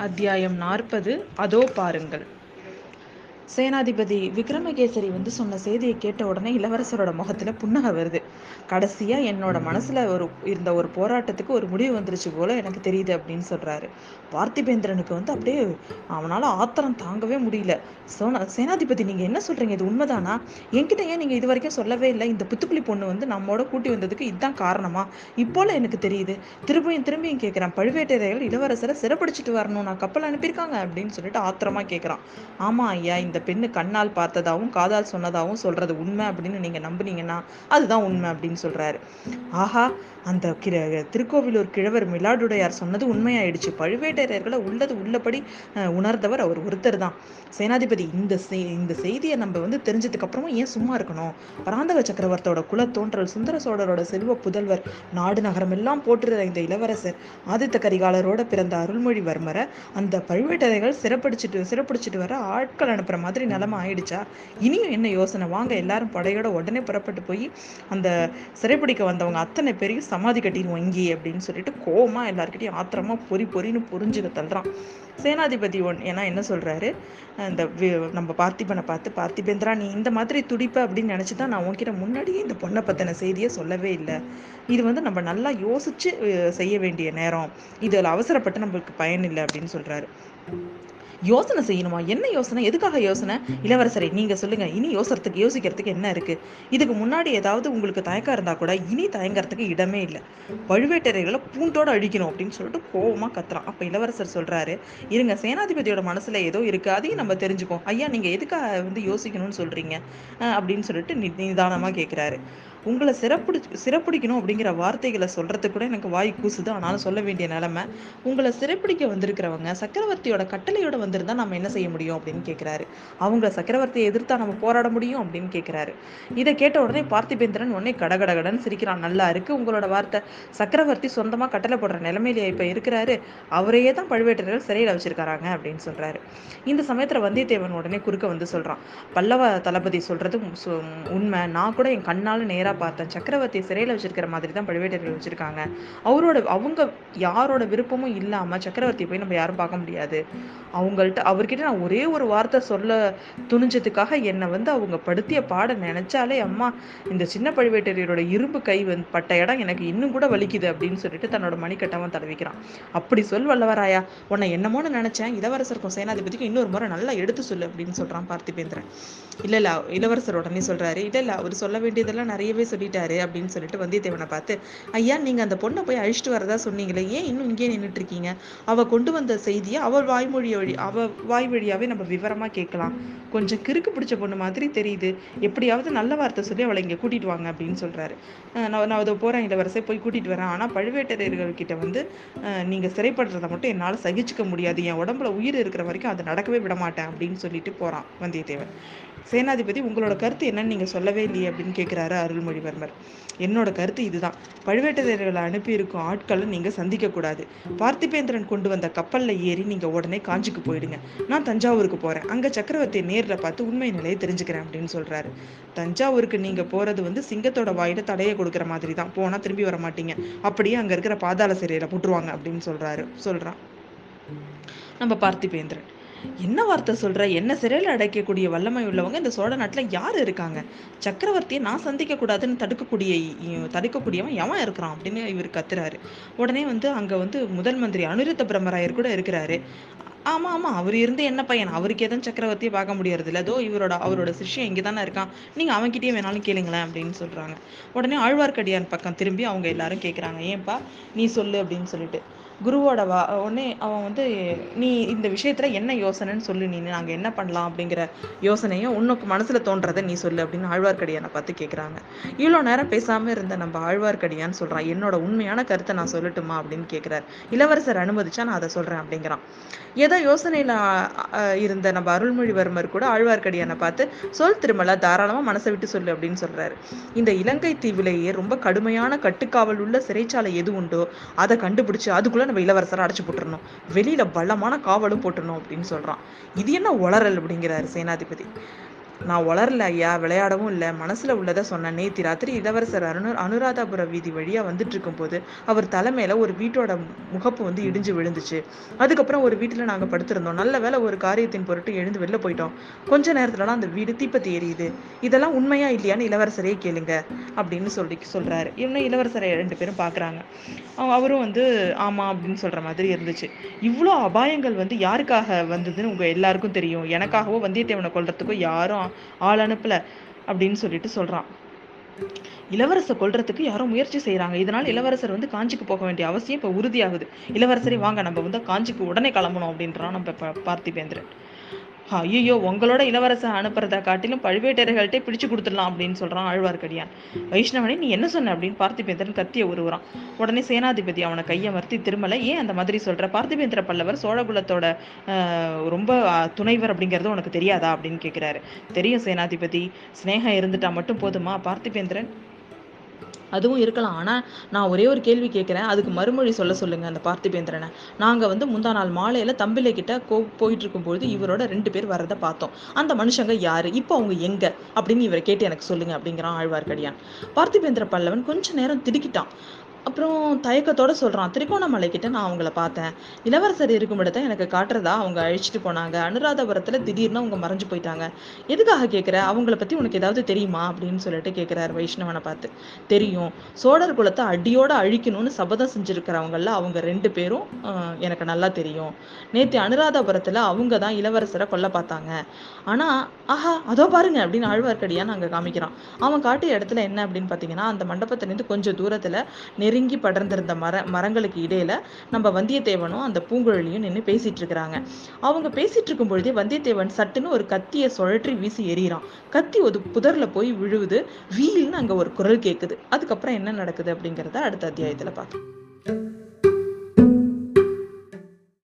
அத்தியாயம் நாற்பது அதோ பாருங்கள். சேனாதிபதி விக்ரமகேசரி வந்து சொன்ன செய்தியை கேட்ட உடனே இளவரசரோட முகத்துல புன்னகை வருது. கடைசியா என்னோட மனசுல ஒரு இருந்த ஒரு போராட்டத்துக்கு ஒரு முடிவு வந்துருச்சு போல எனக்கு தெரியுது அப்படின்னு சொல்றாரு. பார்த்திபேந்திரனுக்கு வந்து அப்படியே அவனால ஆத்திரம் தாங்கவே முடியல. சோனா சேனாதிபதி நீங்க என்ன சொல்றீங்க? இது உண்மைதானா? என்கிட்ட ஏன் நீங்க இது வரைக்கும் சொல்லவே இல்லை? இந்த புத்துக்குளி பொண்ணு வந்து நம்மோட கூட்டி வந்ததுக்கு இதுதான் காரணமா? இப்போல எனக்கு தெரியுது. திரும்பியும் திரும்பியும் கேட்கிறேன் பழுவேட்டரையர்கள் இளவரசரை சிறப்பிடிச்சிட்டு வரணும் நான் கப்பல் அனுப்பியிருக்காங்க அப்படின்னு சொல்லிட்டு ஆத்திரமா கேட்கிறான் ஆமா ஐயா இந்த பெண்ணு கண்ணால் பார்த்ததாவும் காதால் சொன்னதாகவும் சொல்றது உண்மை அப்படின்னு நீங்க நம்புனீங்கன்னா அதுதான் உண்மை அப்படின்னு சொல்றாரு. ஆஹா அந்த கிர திருக்கோவிலூர் கிழவர் மிலாடுடையார் சொன்னது உண்மையாயிடுச்சு. பழுவேட்டரையர்களை உள்ளது உள்ளபடி உணர்ந்தவர் அவர் ஒருத்தர் தான். சேனாதிபதி இந்த இந்த செய்தியை நம்ம வந்து தெரிஞ்சதுக்கு அப்புறமும் ஏன் சும்மா இருக்கணும்? பராந்தக சக்கரவர்த்தியோட குல தோன்றல் சுந்தர சோழரோட செல்வ புதல்வர் நாடு நகரம் எல்லாம் போற்றுற இந்த இளவரசர் ஆதித்த கரிகாலரோட பிறந்த அருள்மொழிவர்மரை அந்த பழுவேட்டரையர்கள் சிறப்பிடிச்சிட்டு சிறப்பிடிச்சிட்டு வர ஆட்கள் அனுப்புற மாதிரி நிலைமை ஆயிடுச்சா? இனியும் என்ன யோசனை? வாங்க எல்லாரும் படையோட உடனே புறப்பட்டு போய் அந்த சிறைப்பிடிக்க வந்தவங்க அத்தனை பேரையும் சமாதி கட்டிடுவோம் இங்கே அப்படின்னு சொல்லிட்டு கோவமா எல்லாருக்கிட்டையும் ஆத்திரமா பொறி பொறின்னு புரிஞ்சுக்க தள்ளுறான் சேனாதிபதி ஒன் ஏன்னா என்ன சொல்றாரு? இந்த நம்ம பார்த்திபனை பார்த்து பார்த்திபேந்திரா நீ இந்த மாதிரி துடிப்ப அப்படின்னு நினச்சி தான் நான் உன்கிட்ட முன்னாடியே இந்த பொண்ணை பத்தின செய்தியை சொல்லவே இல்லை. இது வந்து நம்ம நல்லா யோசிச்சு செய்ய வேண்டிய நேரம். இதில் அவசரப்பட்டு நம்மளுக்கு பயன் இல்லை அப்படின்னு சொல்றாரு. யோசனை செய்யணுமா? என்ன யோசனை? எதுக்காக யோசனை? இளவரசரை நீங்க சொல்லுங்க. இனி யோசறதுக்கு யோசிக்கிறதுக்கு என்ன இருக்கு? இதுக்கு முன்னாடி ஏதாவது உங்களுக்கு தயக்கம் இருந்தா கூட இனி தயங்கறதுக்கு இடமே இல்லை. பழுவேட்டரைகளை பூண்டோட அழிக்கணும் அப்படின்னு சொல்லிட்டு கோவமா கத்துறான். அப்ப இளவரசர் சொல்றாரு இருங்க சேனாதிபதியோட மனசுல ஏதோ இருக்கு. அதையும் நம்ம தெரிஞ்சுப்போம் ஐயா நீங்க எதுக்காக வந்து யோசிக்கணும்னு சொல்றீங்க? அப்படின்னு சொல்லிட்டு நி- நிதானமா கேக்குறாரு. உங்களை சிறப்பிடி சிறப்பிடிக்கணும் அப்படிங்கிற வார்த்தைகளை சொல்றதுக்கு கூட எனக்கு வாய் கூசுது. ஆனாலும் சொல்ல வேண்டிய நிலைமை உங்களை சிறைப்பிடிக்க வந்திருக்கிறவங்க சக்கரவர்த்தியோட கட்டளையோட வந்திருந்தா நம்ம என்ன செய்ய முடியும் அப்படின்னு கேக்குறாரு. அவங்க சக்கரவர்த்தியை எதிர்த்தா நம்ம போராட முடியும் அப்படின்னு கேக்குறாரு. இதை கேட்ட உடனே பார்த்திபேந்திரன் உடனே கடகடகடன்னு சிரிக்கிறான். நல்லா இருக்கு உங்களோட வார்த்தை. சக்கரவர்த்தி சொந்தமா கட்டளை போடுற நிலைமையில இப்ப இருக்கிறாரு. அவரையே தான் பழுவேட்டரையர் சிறையில வச்சிருக்காங்க அப்படின்னு சொல்றாரு. இந்த சமயத்துல வந்தியத்தேவன் உடனே குறுக்க வந்து சொல்றான். பல்லவ தளபதி சொல்றது உம் சு- உண்மை. நான் கூட என் கண்ணால நேரா பார்த்தேன் சக்கரவர்த்தி சிறையில் வச்சிருக்கிற மாதிரி தான் பழுவேட்டர்கள் வச்சிருக்காங்க. அவரோட அவங்க யாரோட விருப்பமும் இல்லாமல் சக்கரவர்த்தியை போய் நம்ம யாரும் பார்க்க முடியாது. அவங்கள்ட்ட அவர்கிட்ட நான் ஒரே ஒரு வார்த்தை சொல்ல துணிஞ்சதுக்காக என்னை வந்து அவங்க படுத்திய பாட நினைச்சாலே அம்மா இந்த சின்ன பழுவேட்டரையரோட இரும்பு கை வந்து பட்ட இடம் எனக்கு இன்னும் கூட வலிக்குது அப்படின்னு சொல்லிட்டு தன்னோட மணிக்கட்டவன் தடவிக்கிறான். அப்படி சொல் வல்லவராயா உன்னை என்னமோன்னு நினைச்சேன். இளவரசருக்கும் சேனாதிபதிக்கும் இன்னொரு முறை நல்லா எடுத்து சொல்லு அப்படின்னு சொல்றான் பார்த்திபேந்திரன். இல்ல இல்ல இளவரசர் உடனே சொல்றாரு. இல்ல இல்ல அவர் சொல்ல வேண்டியதெல்லாம் நிறையவே சொல்லிட்டாரு அப்படின்னு சொல்லிட்டு வந்தியத்தேவனை பார்த்து ஐயா நீங்க அந்த பொண்ணை போய் அழிச்சிட்டு வரதா சொன்னீங்களே ஏன் இன்னும் இங்கே நின்றுட்டு இருக்கீங்க அவ கொண்டு வந்த செய்தியை அவள் வாய்மொழி வழி அவ வாய் வழியாவே நம்ம விவரமா கேட்கலாம். கொஞ்சம் கிறுக்கு பிடிச்ச பொண்ணு மாதிரி தெரியுது. எப்படியாவது நல்ல வார்த்தை சொல்லி அவளை இங்க கூட்டிட்டு வாங்க அப்படின்னு சொல்றாரு. நான் நான் அதோ போறேன் இளவரசை போய் கூட்டிட்டு வரேன். ஆனா பழுவேட்டரையர்கள் கிட்ட வந்து நீங்க சிறைப்படுறதை மட்டும் என்னால சகிச்சுக்க முடியாது. என் உடம்புல உயிர் இருக்கிற வரைக்கும் அதை நடக்கவே விட மாட்டேன் அப்படின்னு சொல்லிட்டு போறான் வந்தியத்தேவன். சேனாதிபதி உங்களோட கருத்து என்னன்னு நீங்க சொல்லவே இல்லையே அப்படின்னு கேட்குறாரு அருள்மொழிவர்மர். என்னோட கருத்து இதுதான். பழுவேட்டரையர்களை அனுப்பி இருக்கும் ஆட்களை நீங்க சந்திக்க கூடாது. பார்த்திபேந்திரன் கொண்டு வந்த கப்பல்ல ஏறி நீங்க உடனே காஞ்சிக்கு போயிடுங்க. நான் தஞ்சாவூருக்கு போறேன். அங்க சக்கரவர்த்தியை நேரில் பார்த்து உண்மை நிலையை தெரிஞ்சுக்கிறேன் அப்படின்னு சொல்றாரு. தஞ்சாவூருக்கு நீங்க போறது வந்து சிங்கத்தோட வாயில தடையை கொடுக்குற மாதிரி தான் போனா திரும்பி வர மாட்டீங்க. அப்படியே அங்க இருக்கிற பாதாள சிறையில போட்டுருவாங்க அப்படின்னு சொல்றாரு. சொல்றான். நம்ம பார்த்திபேந்திரன். என்ன வார்த்தை சொல்ற? என்ன சிறையில் அடைக்கக்கூடிய வல்லமை உள்ளவங்க இந்த சோழ நாட்டில் யார் இருக்காங்க? சக்கரவர்த்தியை நான் சந்திக்க கூடாதுன்னு தடுக்கக்கூடிய தடுக்கக்கூடியவன் எவன் இருக்கிறான் அப்படின்னு இவர் கத்துறாரு. உடனே வந்து அங்கே வந்து முதல் மந்திரி அனிருத்த பிரம்மராயர் கூட இருக்கிறாரு. ஆமா ஆமா அவர் இருந்து என்ன பையன்? அவருக்கு எதுவும் சக்கரவர்த்தியை பார்க்க முடியறது இல்லை அதோ இவரோட அவரோட சிஷ்யம் இங்கே தானே இருக்கான். நீங்க அவன்கிட்டயே வேணாலும் கேளுங்களேன் அப்படின்னு சொல்றாங்க. உடனே ஆழ்வார்க்கடியான் பக்கம் திரும்பி அவங்க எல்லாரும் கேட்குறாங்க ஏன்பா நீ சொல்லு அப்படின்னு சொல்லிட்டு. குருவோட வா உடனே அவன் வந்து நீ இந்த விஷயத்துல என்ன யோசனைன்னு சொல்லு நீ நாங்கள் என்ன பண்ணலாம்? அப்படிங்கிற யோசனையும் உனக்கு மனசுல தோன்றதை நீ சொல்லு அப்படின்னு ஆழ்வார்க்கடியானை பார்த்து கேட்குறாங்க இவ்வளோ நேரம் பேசாம இருந்த நம்ம ஆழ்வார்க்கடியான் சொல்றான் என்னோட உண்மையான கருத்தை நான் சொல்லட்டுமா? அப்படின்னு கேட்குறாரு இளவரசர் அனுமதிச்சா நான் அதை சொல்றேன் அப்படிங்கிறான். ஏதோ யோசனையில இருந்த நம்ம அருள்மொழிவர்மர் கூட ஆழ்வார்க்கடியானை பார்த்து சொல் திருமலா தாராளமா மனசை விட்டு சொல்லு அப்படின்னு சொல்றாரு. இந்த இலங்கை தீவிலேயே ரொம்ப கடுமையான கட்டுக்காவல் உள்ள சிறைச்சாலை எது உண்டோ அதை கண்டுபிடிச்சு அதுக்குள்ள நம்ம இளவரசரை அடைச்சி போட்டுறணும். வெளியில பலமான காவலும் போட்டுறணும் அப்படின்னு சொல்றான். இது என்ன உளறல் அப்படிங்கிறாரு சேனாதிபதி. நான் வளரல ஐயா விளையாடவும் இல்லை. மனசுல உள்ளதை சொன்னேன் நேத்தி ராத்திரி இளவரசர் அருணு அனுராதாபுர வீதி வழியா வந்துட்டு இருக்கும்போது அவர் தலைமையில ஒரு வீட்டோட முகப்பு வந்து இடிஞ்சு விழுந்துச்சு. அதுக்கப்புறம் ஒரு வீட்டுல நாங்க படுத்திருந்தோம். நல்ல வேளை ஒரு காரியத்தின் பொருட்டு எழுந்து வெளில போயிட்டோம். கொஞ்ச நேரத்துலலாம் அந்த வீடு தீப்பத்தி எரியுது. இதெல்லாம் உண்மையா இல்லையான்னு இளவரசரே கேளுங்க அப்படின்னு சொல்லி சொல்றாரு. இன்னும் இளவரசரை ரெண்டு பேரும் பாக்குறாங்க. அவரும் வந்து ஆமா அப்படின்னு சொல்ற மாதிரி இருந்துச்சு. இவ்வளோ அபாயங்கள் வந்து யாருக்காக வந்ததுன்னு உங்க எல்லாருக்கும் தெரியும். எனக்காகவோ வந்தியத்தேவனை கொல்றதுக்கோ யாரும் ஆள் அனுப்பல அப்படின்னு சொல்லிட்டு சொல்றான். இளவரசர் கொல்றதுக்கு யாரோ முயற்சி செய்றாங்க. இதனால இளவரசர் வந்து காஞ்சிக்கு போக வேண்டிய அவசியம் இப்ப உறுதியாகுது. இளவரசரை வாங்க நம்ம வந்து காஞ்சிக்கு உடனே கிளம்பணும் அப்படின்றான் நம்ம ப- பார்த்திபேந்திரன். ஐயோ உங்களோட இளவரசர் அனுப்புறதை காட்டிலும் பழுவேட்டரைகள்கிட்ட பிடிச்சு கொடுத்துடலாம் அப்படின்னு சொல்றான் ஆழ்வார்க்கடியான். வைஷ்ணவனே நீ என்ன சொன்ன அப்படின்னு பார்த்திபேந்திரன் கத்திய உருவுறான். உடனே சேனாதிபதி அவனை கையமர்த்தி திருமலை ஏன் அந்த மாதிரி சொல்ற? பார்த்திபேந்திர பல்லவர் சோழகுலத்தோட ரொம்ப துணைவர் அப்படிங்கிறது உனக்கு தெரியாதா? அப்படின்னு கேட்குறாரு தெரியும் சேனாதிபதி. சிநேகம் இருந்துட்டா மட்டும் போதுமா பார்த்திபேந்திரன்? அதுவும் இருக்கலாம். ஆனால் நான் ஒரே ஒரு கேள்வி கேட்குறேன். அதுக்கு மறுமொழி சொல்ல சொல்லுங்க அந்த பார்த்திபேந்திரனை. நாங்கள் வந்து முந்தா நாள் மாலையில தம்பிலை கிட்ட கோ போயிட்டு இருக்கும்போது இவரோட ரெண்டு பேர் வரதை பார்த்தோம். அந்த மனுஷங்க யாரு? இப்போ அவங்க எங்க? அப்படின்னு இவரை கேட்டு எனக்கு சொல்லுங்க அப்படிங்கிறான் ஆழ்வார்க்கடியான். பார்த்திபேந்திர பல்லவன் கொஞ்ச நேரம் திடுக்கிட்டான். அப்புறம் தயக்கத்தோட சொல்கிறான் திருகோணமலை கிட்ட நான் அவங்கள பார்த்தேன். இளவரசர் இருக்கும் இடத்த எனக்கு காட்டுறதா அவங்க அழிச்சிட்டு போனாங்க. அனுராதபுரத்தில் திடீர்னு அவங்க மறைஞ்சு போயிட்டாங்க. எதுக்காக கேட்குற அவங்கள பற்றி உனக்கு ஏதாவது தெரியுமா? அப்படின்னு சொல்லிட்டு கேட்குறாரு வைஷ்ணவனை பார்த்து. தெரியும். சோழர் குலத்தை அடியோட அழிக்கணும்னு சபதம் செஞ்சுருக்கிறவங்கள அவங்க ரெண்டு பேரும் எனக்கு நல்லா தெரியும். நேற்று அனுராதபுரத்தில் அவங்க தான் இளவரசரை கொல்ல பார்த்தாங்க. ஆனால் ஆஹா அதோ பாருங்க அப்படின்னு ஆழ்வார்க்கடியான் அங்கே காமிக்கிறான். அவன் காட்டிய இடத்துல என்ன அப்படின்னு பார்த்தீங்கன்னா அந்த மண்டபத்துலேருந்து கொஞ்சம் தூரத்தில் நெருங்கி படர்ந்திருந்த மர மரங்களுக்கு இடையில நம்ம வந்தியத்தேவனும் அந்த பூங்குழலியும் நின்னு பேசிட்டு இருக்கிறாங்க அவங்க பேசிட்டு இருக்கும் பொழுதே வந்தியத்தேவன் சட்டுன்னு ஒரு கத்தியை சுழற்றி வீசி எறிகிறான். கத்தி ஒரு புதர்ல போய் விழுவுது. வீல்னு அங்க ஒரு குரல் கேக்குது. அதுக்கப்புறம் என்ன நடக்குது அப்படிங்கறத அடுத்த அத்தியாயத்துல பார்க்கலாம்